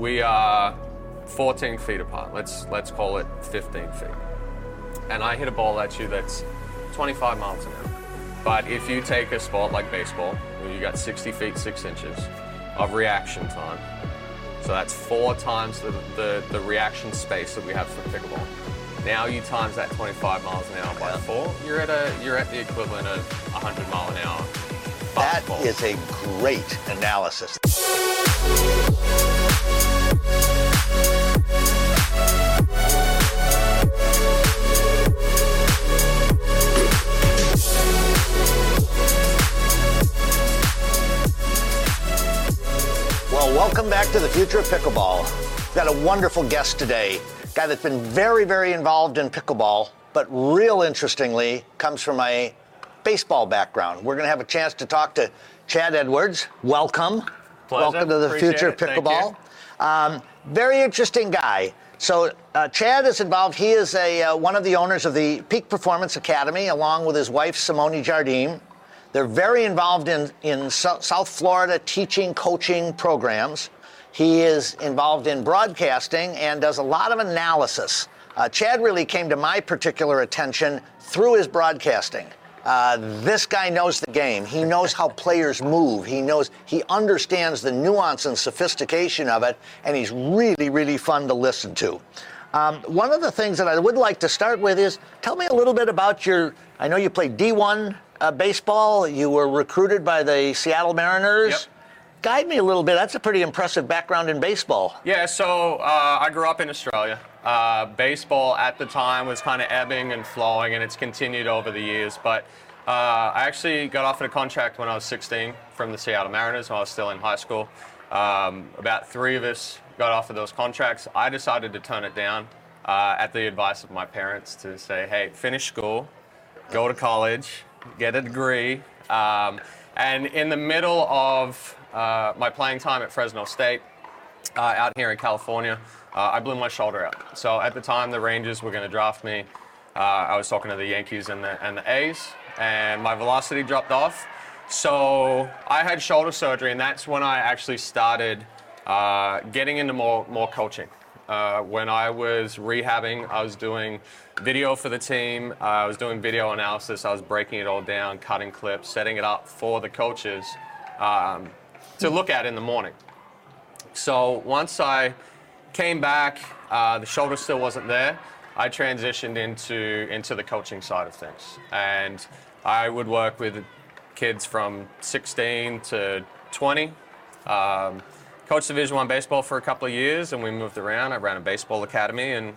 we are 14 feet apart. Let's let's call it 15 feet. And I hit a ball at you that's 25 miles an hour. But if you take a sport like baseball, where you got 60 feet 6 inches of reaction time, so that's four times the, the, the reaction space that we have for pickleball. Now you times that 25 miles an hour by four, you're at a you're at the equivalent of 100 mile an hour. That is a great analysis. Well, welcome back to the future of pickleball. We've got a wonderful guest today, guy that's been very, very involved in pickleball, but real interestingly comes from a baseball background. We're going to have a chance to talk to Chad Edwards. Welcome. Pleasure. Welcome to the Appreciate future of pickleball. Um, very interesting guy. So uh, Chad is involved. He is a uh, one of the owners of the Peak Performance Academy, along with his wife Simone Jardim. They're very involved in in Sou- South Florida teaching, coaching programs. He is involved in broadcasting and does a lot of analysis. Uh, Chad really came to my particular attention through his broadcasting. Uh, this guy knows the game. He knows how players move. He knows, he understands the nuance and sophistication of it, and he's really, really fun to listen to. Um, one of the things that I would like to start with is tell me a little bit about your. I know you played D1 uh, baseball. You were recruited by the Seattle Mariners. Yep. Guide me a little bit. That's a pretty impressive background in baseball. Yeah, so uh, I grew up in Australia. Uh, baseball at the time was kind of ebbing and flowing, and it's continued over the years. But uh, I actually got offered a contract when I was 16 from the Seattle Mariners when I was still in high school. Um, about three of us got offered those contracts. I decided to turn it down uh, at the advice of my parents to say, hey, finish school, go to college, get a degree. Um, and in the middle of uh, my playing time at Fresno State, uh, out here in California, uh, I blew my shoulder out. So at the time, the Rangers were going to draft me. Uh, I was talking to the Yankees and the, and the A's, and my velocity dropped off. So I had shoulder surgery, and that's when I actually started uh, getting into more, more coaching. Uh, when I was rehabbing, I was doing video for the team. Uh, I was doing video analysis. I was breaking it all down, cutting clips, setting it up for the coaches um, to look at in the morning. So once I came back, uh, the shoulder still wasn't there. I transitioned into into the coaching side of things, and I would work with kids from 16 to 20. Um, coached Division One baseball for a couple of years, and we moved around. I ran a baseball academy, and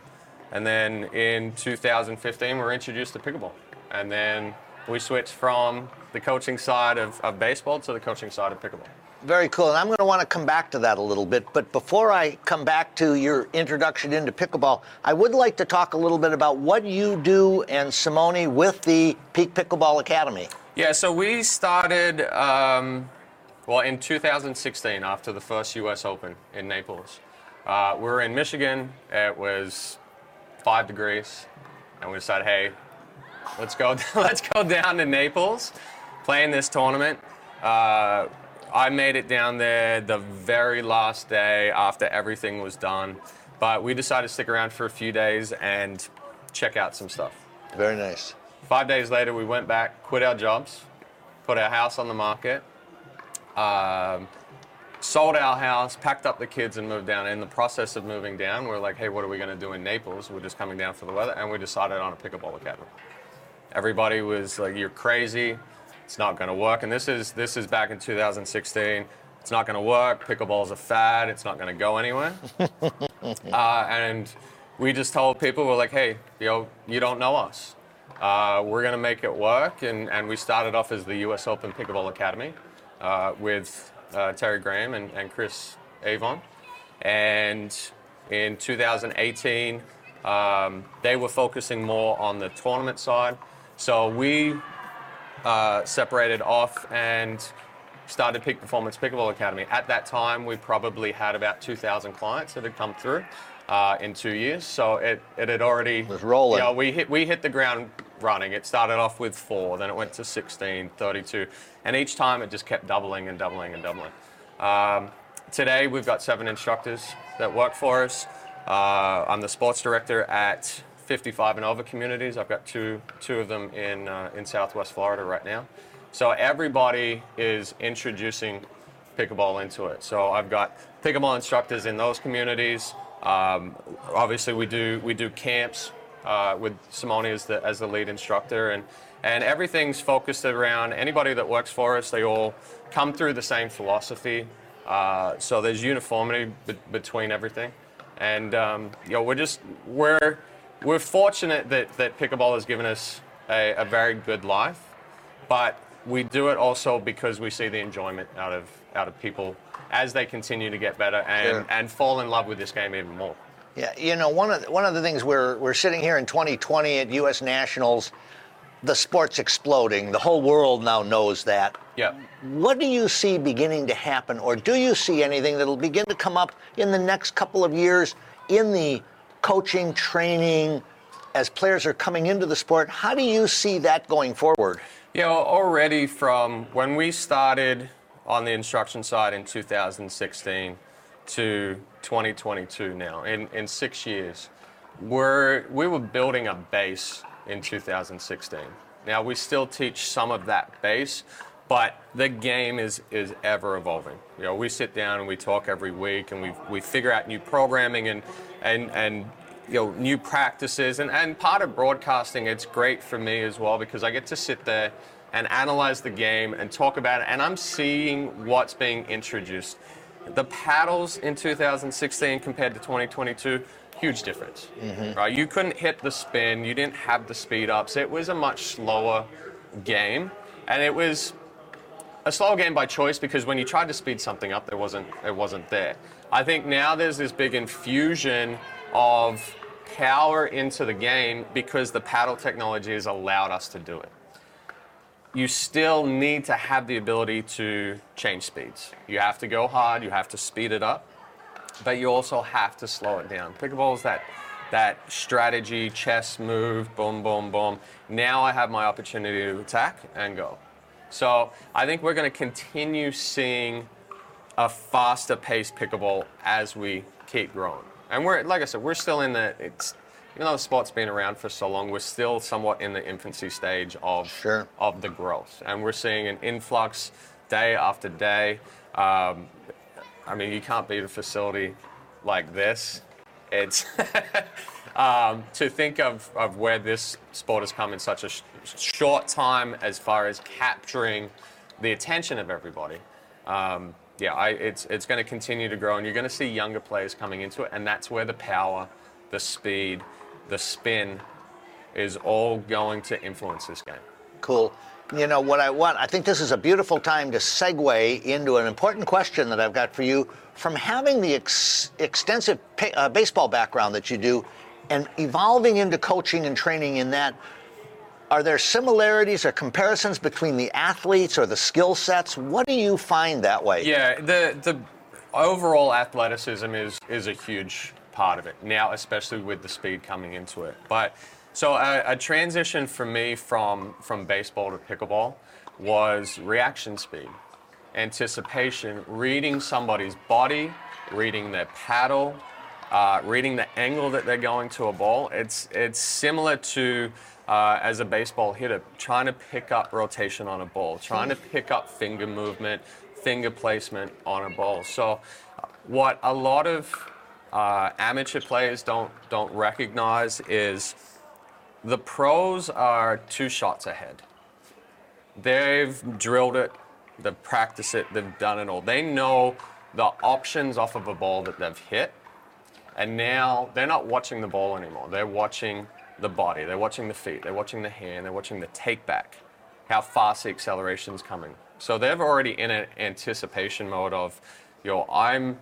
and then in 2015 we were introduced to pickleball, and then we switched from the coaching side of, of baseball to the coaching side of pickleball. Very cool. And I'm going to want to come back to that a little bit. But before I come back to your introduction into pickleball, I would like to talk a little bit about what you do and Simone with the Peak Pickleball Academy. Yeah, so we started, um, well, in 2016 after the first US Open in Naples. Uh, we were in Michigan, it was five degrees, and we decided, hey, let's go, let's go down to Naples, play in this tournament. Uh, I made it down there the very last day after everything was done, but we decided to stick around for a few days and check out some stuff. Very nice. Five days later, we went back, quit our jobs, put our house on the market, um, sold our house, packed up the kids, and moved down. In the process of moving down, we're like, hey, what are we going to do in Naples? We're just coming down for the weather, and we decided on a pickleball academy. Everybody was like, you're crazy. It's not going to work. And this is this is back in 2016. It's not going to work. Pickleball's a fad. It's not going to go anywhere. uh, and we just told people, we're like, hey, you know, you don't know us. Uh, we're going to make it work. And, and we started off as the U.S. Open Pickleball Academy uh, with uh, Terry Graham and, and Chris Evon. And in 2018, um, they were focusing more on the tournament side. So we uh, separated off and started Peak Performance Pickleball Academy. At that time, we probably had about 2,000 clients that had come through uh, in two years. So it, it had already Was rolling. Yeah, we hit we hit the ground running. It started off with four, then it went to 16, 32, and each time it just kept doubling and doubling and doubling. Um, today we've got seven instructors that work for us. Uh, I'm the sports director at 55 and over communities. I've got two two of them in uh, in Southwest Florida right now. So everybody is introducing pickleball into it. So I've got pickleball instructors in those communities. Um, obviously, we do we do camps uh, with Simone as the as the lead instructor, and and everything's focused around anybody that works for us. They all come through the same philosophy. Uh, so there's uniformity be- between everything, and um, you know we're just we're we're fortunate that that pickleball has given us a, a very good life, but we do it also because we see the enjoyment out of out of people as they continue to get better and, Sure. and fall in love with this game even more. Yeah, you know, one of the, one of the things we're we're sitting here in 2020 at U.S. Nationals, the sport's exploding. The whole world now knows that. Yeah. What do you see beginning to happen, or do you see anything that'll begin to come up in the next couple of years in the coaching, training, as players are coming into the sport? How do you see that going forward? Yeah, well, already from when we started on the instruction side in 2016 to 2022 now, in, in six years, we're, we were building a base in 2016. Now, we still teach some of that base, but the game is, is ever evolving. You know, we sit down and we talk every week and we, we figure out new programming and, and, and you know, new practices. And, and part of broadcasting, it's great for me as well because I get to sit there and analyze the game and talk about it. And I'm seeing what's being introduced. The paddles in 2016 compared to 2022, huge difference. Mm-hmm. Right? You couldn't hit the spin, you didn't have the speed ups. It was a much slower game. And it was a slow game by choice because when you tried to speed something up, there wasn't it wasn't there. I think now there's this big infusion of power into the game because the paddle technology has allowed us to do it. You still need to have the ability to change speeds. You have to go hard, you have to speed it up, but you also have to slow it down. Pickleball is that that strategy, chess move, boom, boom, boom. Now I have my opportunity to attack and go. So I think we're going to continue seeing a faster paced pickleball as we keep growing. And we're, like I said, we're still in the, it's, even though the sport's been around for so long, we're still somewhat in the infancy stage of, Sure. of the growth. And we're seeing an influx day after day. Um, I mean, you can't beat a facility like this. It's um, to think of, of where this sport has come in such a sh- short time as far as capturing the attention of everybody. Um, yeah, I, it's, it's going to continue to grow, and you're going to see younger players coming into it, and that's where the power, the speed, the spin is all going to influence this game. Cool. You know what I want? I think this is a beautiful time to segue into an important question that I've got for you. From having the ex- extensive pa- uh, baseball background that you do, and evolving into coaching and training in that, are there similarities or comparisons between the athletes or the skill sets? What do you find that way? Yeah, the the overall athleticism is is a huge part of it now, especially with the speed coming into it. But so a, a transition for me from from baseball to pickleball was reaction speed, anticipation, reading somebody's body, reading their paddle, uh, reading the angle that they're going to a ball. It's it's similar to uh, as a baseball hitter trying to pick up rotation on a ball, trying to pick up finger movement, finger placement on a ball. So, what a lot of uh, amateur players don't don't recognize is the pros are two shots ahead. They've drilled it, they've practiced it, they've done it all. They know the options off of a ball that they've hit, and now they're not watching the ball anymore. They're watching the body, they're watching the feet, they're watching the hand, they're watching the take back, how fast the acceleration's coming. So they're already in an anticipation mode of, yo, I'm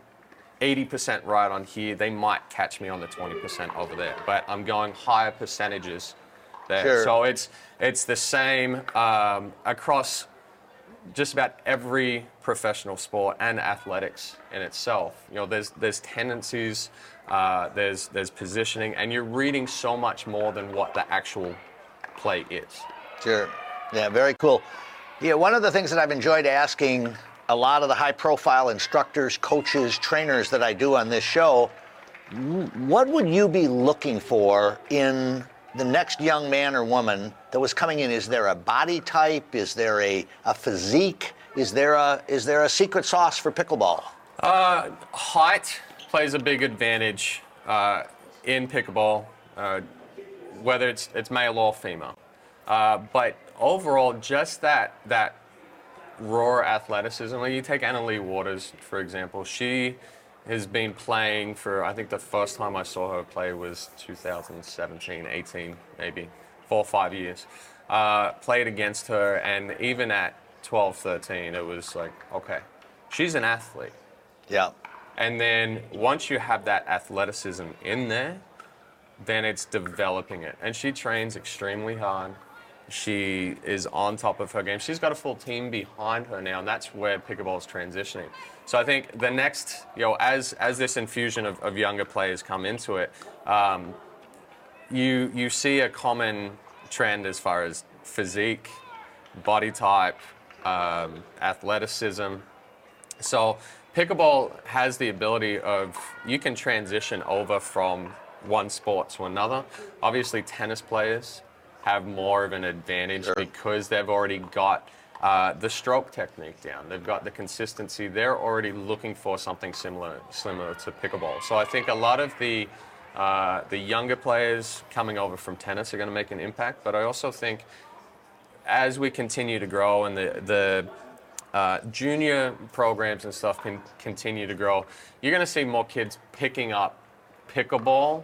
80% right on here. They might catch me on the 20% over there, but I'm going higher percentages there. Sure. So it's it's the same um, across just about every professional sport and athletics in itself. You know, there's there's tendencies, uh, there's there's positioning, and you're reading so much more than what the actual play is. Sure. Yeah, very cool. Yeah, one of the things that I've enjoyed asking a lot of the high profile instructors, coaches, trainers that I do on this show, what would you be looking for in the next young man or woman that was coming in? Is there a body type? Is there a, a physique? Is there a is there a secret sauce for pickleball? Uh, height plays a big advantage uh, in pickleball, uh, whether it's it's male or female. Uh, but overall, just that that raw athleticism. Like you take Anna Leigh Waters, for example, she has been playing for, I think the first time I saw her play was 2017, 18, maybe, four or five years. Uh, played against her, and even at 12, 13, it was like, okay, she's an athlete. Yeah. And then once you have that athleticism in there, then it's developing it. And she trains extremely hard. She is on top of her game. She's got a full team behind her now, and that's where pickleball is transitioning. So I think the next, you know, as as this infusion of, of younger players come into it, um, you you see a common trend as far as physique, body type, um, athleticism. So pickleball has the ability of you can transition over from one sport to another. Obviously, tennis players have more of an advantage Sure. because they've already got uh, the stroke technique down. They've got the consistency. They're already looking for something similar similar to pickleball. So I think a lot of the uh, the younger players coming over from tennis are going to make an impact. But I also think as we continue to grow and the the uh, junior programs and stuff can continue to grow, you're going to see more kids picking up pickleball,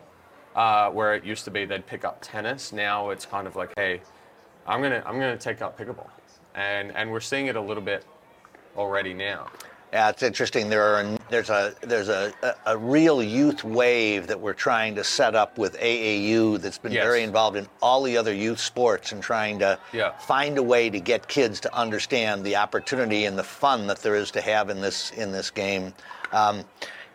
uh, where it used to be they'd pick up tennis. Now it's kind of like, hey, I'm gonna I'm gonna take up pickleball, and and we're seeing it a little bit already now. Yeah, it's interesting. There are there's a there's a, a, a real youth wave that we're trying to set up with AAU that's been Yes. very involved in all the other youth sports and trying to Yeah. find a way to get kids to understand the opportunity and the fun that there is to have in this in this game. Um,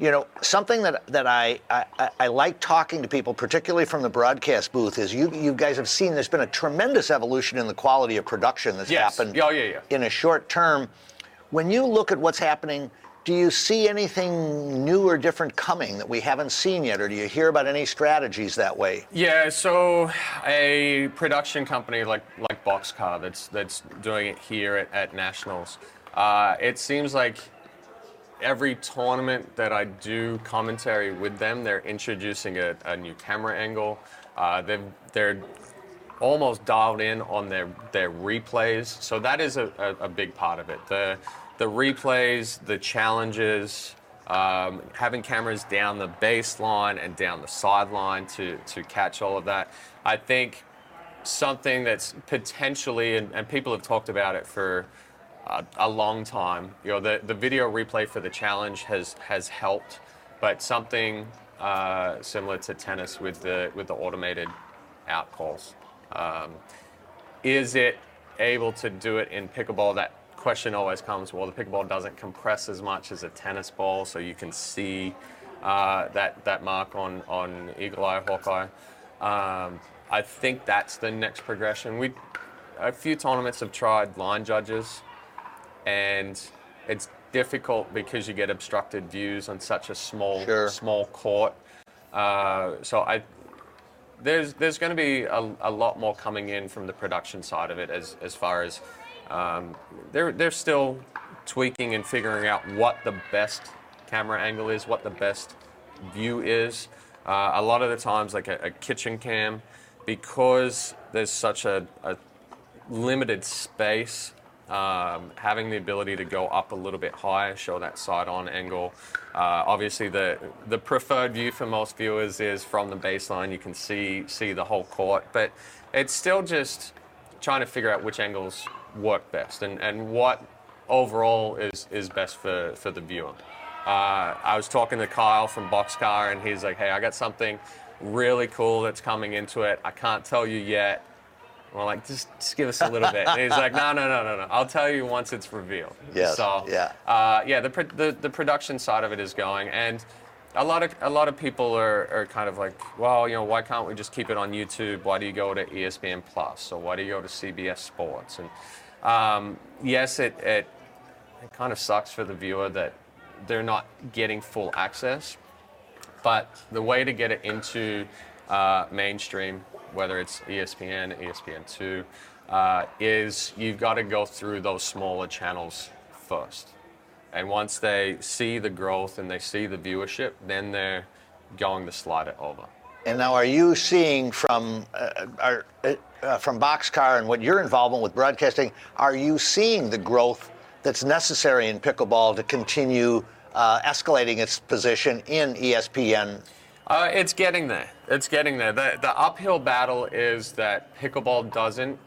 you know, something that that I, I I- like talking to people, particularly from the broadcast booth, is you you guys have seen there's been a tremendous evolution in the quality of production that's Yes. happened Oh, yeah, yeah. in a short term. When you look at what's happening, do you see anything new or different coming that we haven't seen yet, or do you hear about any strategies that way? Yeah, so a production company like like Boxcar that's that's doing it here at, at nationals. Uh, it seems like every tournament that I do commentary with them, they're introducing a, a new camera angle. Uh, they're almost dialed in on their, their replays. So that is a, a, a big part of it. The, the replays, the challenges, um, having cameras down the baseline and down the sideline to, to catch all of that. I think something that's potentially, and, and people have talked about it for a, a long time. You know, the, the video replay for the challenge has has helped, but something uh, similar to tennis with the with the automated out calls. Um, is it able to do it in pickleball? That question always comes. Well, the pickleball doesn't compress as much as a tennis ball, so you can see uh, that that mark on on eagle eye, hawkeye. Um, I think that's the next progression. We a few tournaments have tried line judges, and it's difficult because you get obstructed views on such a small Sure. small court. Uh, so I there's there's going to be a, a lot more coming in from the production side of it as as far as um, they're they're still tweaking and figuring out what the best camera angle is, what the best view is. Uh, a lot of the times, like a, a kitchen cam, because there's such a, a limited space, um, having the ability to go up a little bit higher, show that side-on angle. Uh, obviously, the the preferred view for most viewers is from the baseline. You can see see the whole court, but it's still just trying to figure out which angles work best and, and what overall is, is best for, for the viewer. Uh, I was talking to Kyle from Boxcar, and he's like, "Hey, I got something really cool that's coming into it. I can't tell you yet." We're like, just, just give us a little bit. And he's like, no, no, no, no, no. I'll tell you once it's revealed. Yes, So, yeah. uh, yeah, the, the the production side of it is going, and a lot of a lot of people are, are kind of like, well, you know, why can't we just keep it on YouTube? Why do you go to ESPN Plus, or why do you go to CBS Sports? And um, yes, it, it it kind of sucks for the viewer that they're not getting full access. But the way to get it into uh, mainstream, whether it's ESPN, ESPN2, uh, is you've got to go through those smaller channels first. And once they see the growth and they see the viewership, then they're going to slide it over. And now, are you seeing from uh, uh, uh, from Boxcar and what your involvement with broadcasting? Are you seeing the growth that's necessary in pickleball to continue uh, escalating its position in ESPN? Uh, it's getting there. It's getting there. The, the uphill battle is that pickleball doesn't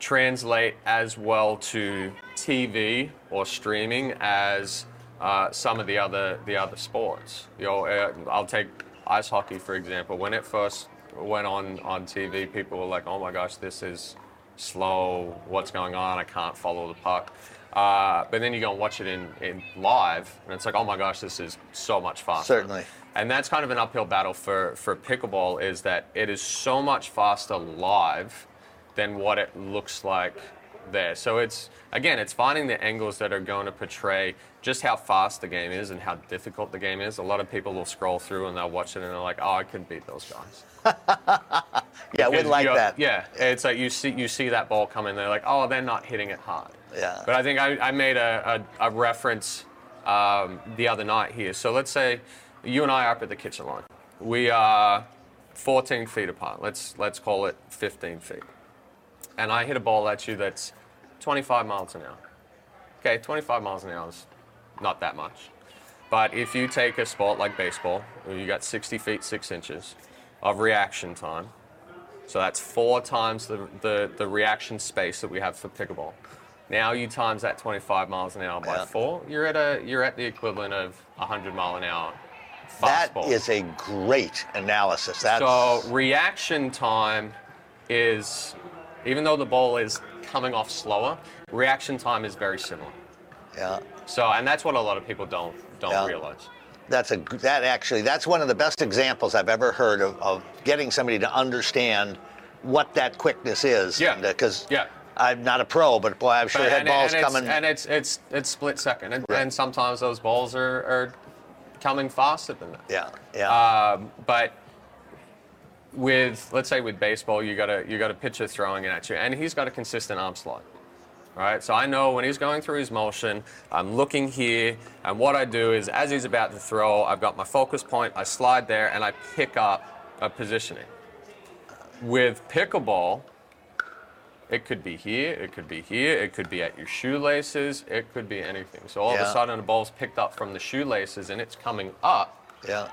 translate as well to TV or streaming as uh, some of the other the other sports. You know, uh, I'll take ice hockey for example. When it first went on on TV, people were like, "Oh my gosh, this is slow. What's going on? I can't follow the puck." Uh, but then you go and watch it in, in live, and it's like, "Oh my gosh, this is so much faster." Certainly. And that's kind of an uphill battle for, for pickleball is that it is so much faster live than what it looks like there. So it's again, it's finding the angles that are going to portray just how fast the game is and how difficult the game is. A lot of people will scroll through and they'll watch it and they're like, "Oh, I could beat those guys." Yeah, we'd like that. Yeah, it's like you see you see that ball come in, they're like, "Oh, they're not hitting it hard." Yeah. But I think I, I made a, a, a reference um, the other night here. So let's say you and I are up at the kitchen line. We are 14 feet apart. Let's let's call it 15 feet. And I hit a ball at you that's 25 miles an hour. Okay, 25 miles an hour is not that much. But if you take a sport like baseball, where you got 60 feet 6 inches of reaction time, so that's four times the, the, the reaction space that we have for pickleball. Now you times that 25 miles an hour by four, you're at a you're at the equivalent of 100 mile an hour That fastball. is a great analysis. That's So reaction time is, even though the ball is coming off slower, reaction time is very similar. yeah. So, and that's what a lot of people don't don't Yeah. realize. That's a that actually that's one of the best examples I've ever heard of, of getting somebody to understand what that quickness is. Yeah. Because uh, Yeah. I'm not a pro, but boy, I'm sure But- had and, balls and coming. and it's it's it's split second, and, Right. and sometimes those balls are, are coming faster than that. yeah. Yeah. Um, but with let's say with baseball, you got a you got a pitcher throwing it at you, and he's got a consistent arm. All right, so I know when he's going through his motion, I'm looking here, and what I do is as he's about to throw, I've got my focus point, I slide there, and I pick up a positioning. With pickleball, it could be here, it could be here, it could be at your shoelaces, it could be anything. So all of Yeah. a sudden, the ball's picked up from the shoelaces and it's coming up yeah.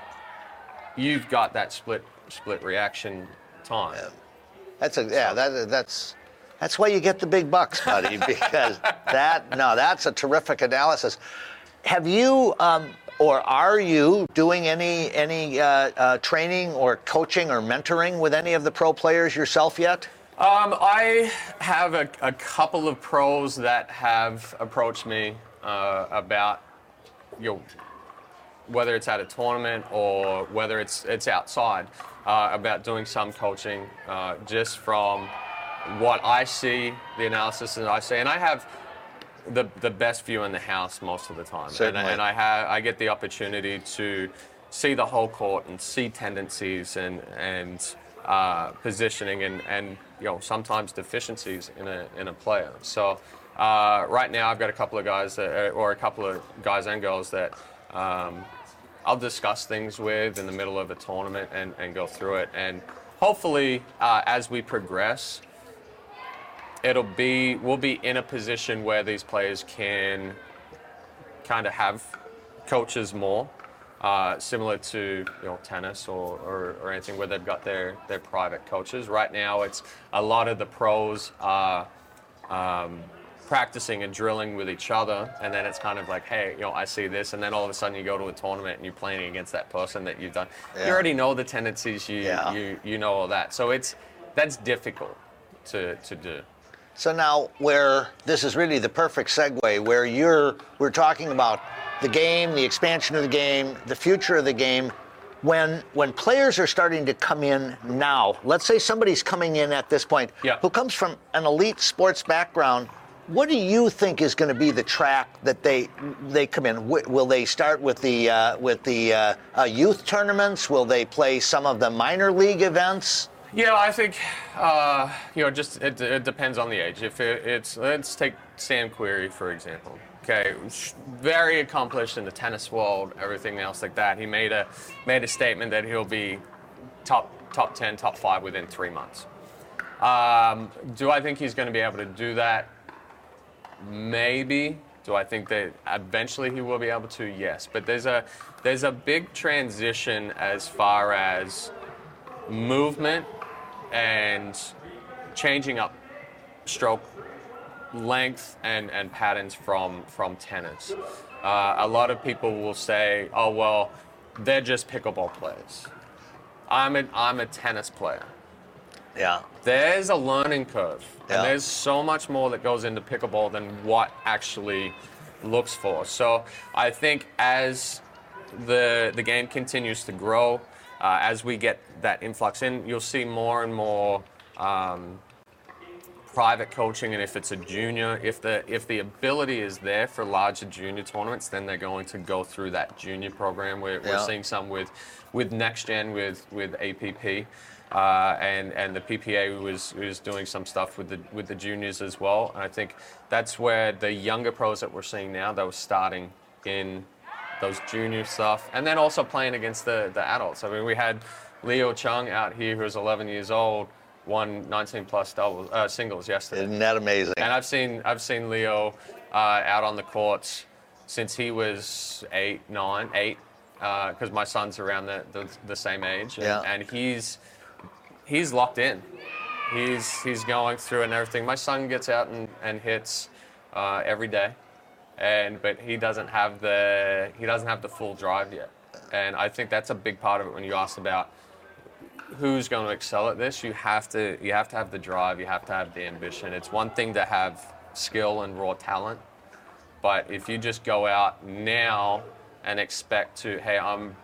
you've got that split split reaction time. That's a yeah. That that's that's why you get the big bucks, buddy. Because that no, that's a terrific analysis. Have you um, or are you doing any any uh, uh, training or coaching or mentoring with any of the pro players yourself yet? Um, I have a, a couple of pros that have approached me uh, about you know, whether it's at a tournament or whether it's it's outside uh, about doing some coaching uh, just from what I see, the analysis that I see, and I have the the best view in the house most of the time, and, and I have I get the opportunity to see the whole court and see tendencies and and uh, positioning and and you know sometimes deficiencies in a in a player. So uh, right now I've got a couple of guys that, or a couple of guys and girls that. Um, I'll discuss things with in the middle of a tournament and, and go through it. And hopefully, uh, as we progress, it'll be we'll be in a position where these players can kind of have coaches more, uh, similar to you know tennis or, or, or anything where they've got their their private coaches. Right now, it's a lot of the pros are. Um, practicing and drilling with each other and then it's kind of like hey you know i see this and then all of a sudden you go to a tournament and you're playing against that person that you've done Yeah. you already know the tendencies you Yeah. you you know all that so it's that's difficult to to do So now, where this is really the perfect segue, where you're we're talking about the game, the expansion of the game, the future of the game. When when players are starting to come in now, let's say somebody's coming in at this point Yeah. who comes from an elite sports background, what do you think is going to be the track that they they come in? Will they start with the uh, with the uh, uh, youth tournaments? Will they play some of the minor league events? Yeah, I think uh, you know, just it, it, depends on the age. If it, it's let's take Sam Querrey for example. Okay, very accomplished in the tennis world, everything else like that. He made a made a statement that he'll be top top ten, top five within three months. Um, do I think he's going to be able to do that? Maybe. Do I think that eventually he will be able to? Yes. But there's a there's a big transition as far as movement and changing up stroke length and, and patterns from from tennis. Uh, a lot of people will say, "Oh well, they're just pickleball players." I'm a, I'm a tennis player. Yeah. There's a learning curve, Yeah. and there's so much more that goes into pickleball than what actually looks for. So I think as the the game continues to grow, uh, as we get that influx in, you'll see more and more. Um, private coaching and if it's a junior if the if the ability is there for larger junior tournaments then they're going to go through that junior program we're, Yeah. we're seeing some with with next gen with with APP uh, and and the PPA was was doing some stuff with the with the juniors as well and I think that's where the younger pros that we're seeing now that were starting in those junior stuff, and then also playing against the, the adults. I mean, we had Leo Chung out here who was 11 years old, won 19 plus doubles, uh, singles yesterday. Isn't that amazing? And I've seen I've seen Leo uh, out on the courts since he was eight, nine, eight, because my son's around the, the, the same age, and, Yeah. and he's he's locked in. He's he's going through and everything. My son gets out and, and hits uh, every day, and but he doesn't have the he doesn't have the full drive yet. And I think that's a big part of it when you ask about who's going to excel at this. You have to you have to have the drive. You have to have the ambition. It's one thing to have skill and raw talent, but if you just go out now and expect to, hey, I'm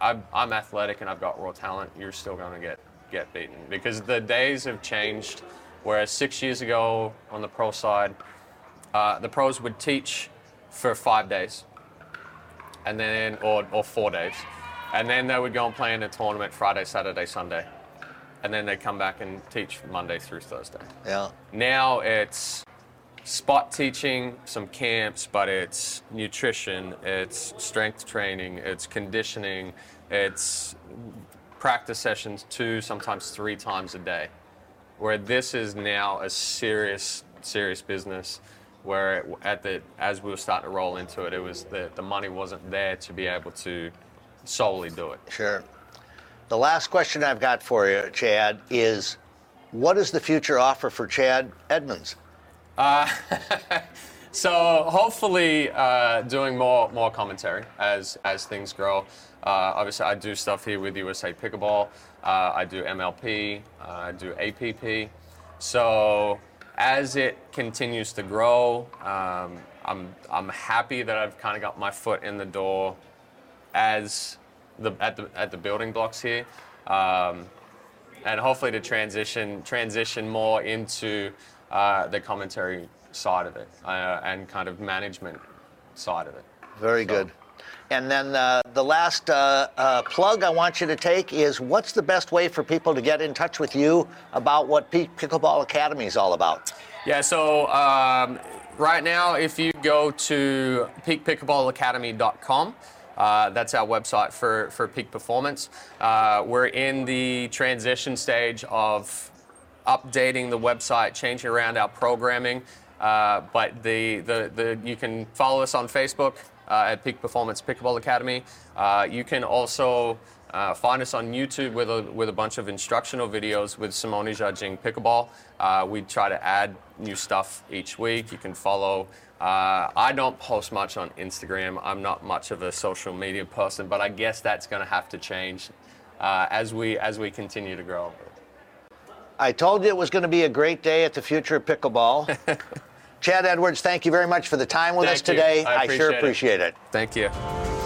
I'm, I'm athletic and I've got raw talent, you're still going to get get beaten because the days have changed. Whereas six years ago on the pro side, uh, the pros would teach for five days, and then or, or four days, and then they would go and play in a tournament Friday, Saturday, Sunday, and then they'd come back and teach Monday through Thursday. yeah. Now it's spot teaching, some camps, but it's nutrition, it's strength training, it's conditioning, it's practice sessions two, sometimes three times a day. Where this is now a serious, serious business. Where it- at the as we were starting to roll into it, it was the the money wasn't there to be able to solely do it. Sure. The last question I've got for you, Chad, is what does the future offer for Chad Edwards? So hopefully, uh, doing more more commentary as as things grow. Uh, obviously, I do stuff here with USA Pickleball. Uh, I do MLP. Uh, I do APP. So as it continues to grow, um, I'm I'm happy that I've kind of got my foot in the door as the at the at the building blocks here. Um, and hopefully to transition transition more into uh, the commentary side of it uh, and kind of management side of it. Very So- good. And then uh, the last uh, uh, plug I want you to take is what's the best way for people to get in touch with you about what Peak Pickleball Academy is all about? Yeah, so um, right now, if you go to peakpickleballacademy.com, uh, that's our website for, for Peak Performance. Uh, we're in the transition stage of updating the website, changing around our programming. Uh, but the, the, the, you can follow us on Facebook uh, at Peak Performance Pickleball Academy. Uh, you can also uh, find us on YouTube with a, with a bunch of instructional videos with Simone Jardim Pickleball. Uh, we try to add new stuff each week. You can follow. Uh, I don't post much on Instagram. I'm not much of a social media person, but I guess that's going to have to change uh, as we as we continue to grow. I told you it was going to be a great day at the Future of Pickleball. Chad Edwards, thank you very much for the time with us Thank you. today. I sure appreciate it. appreciate it. Thank you.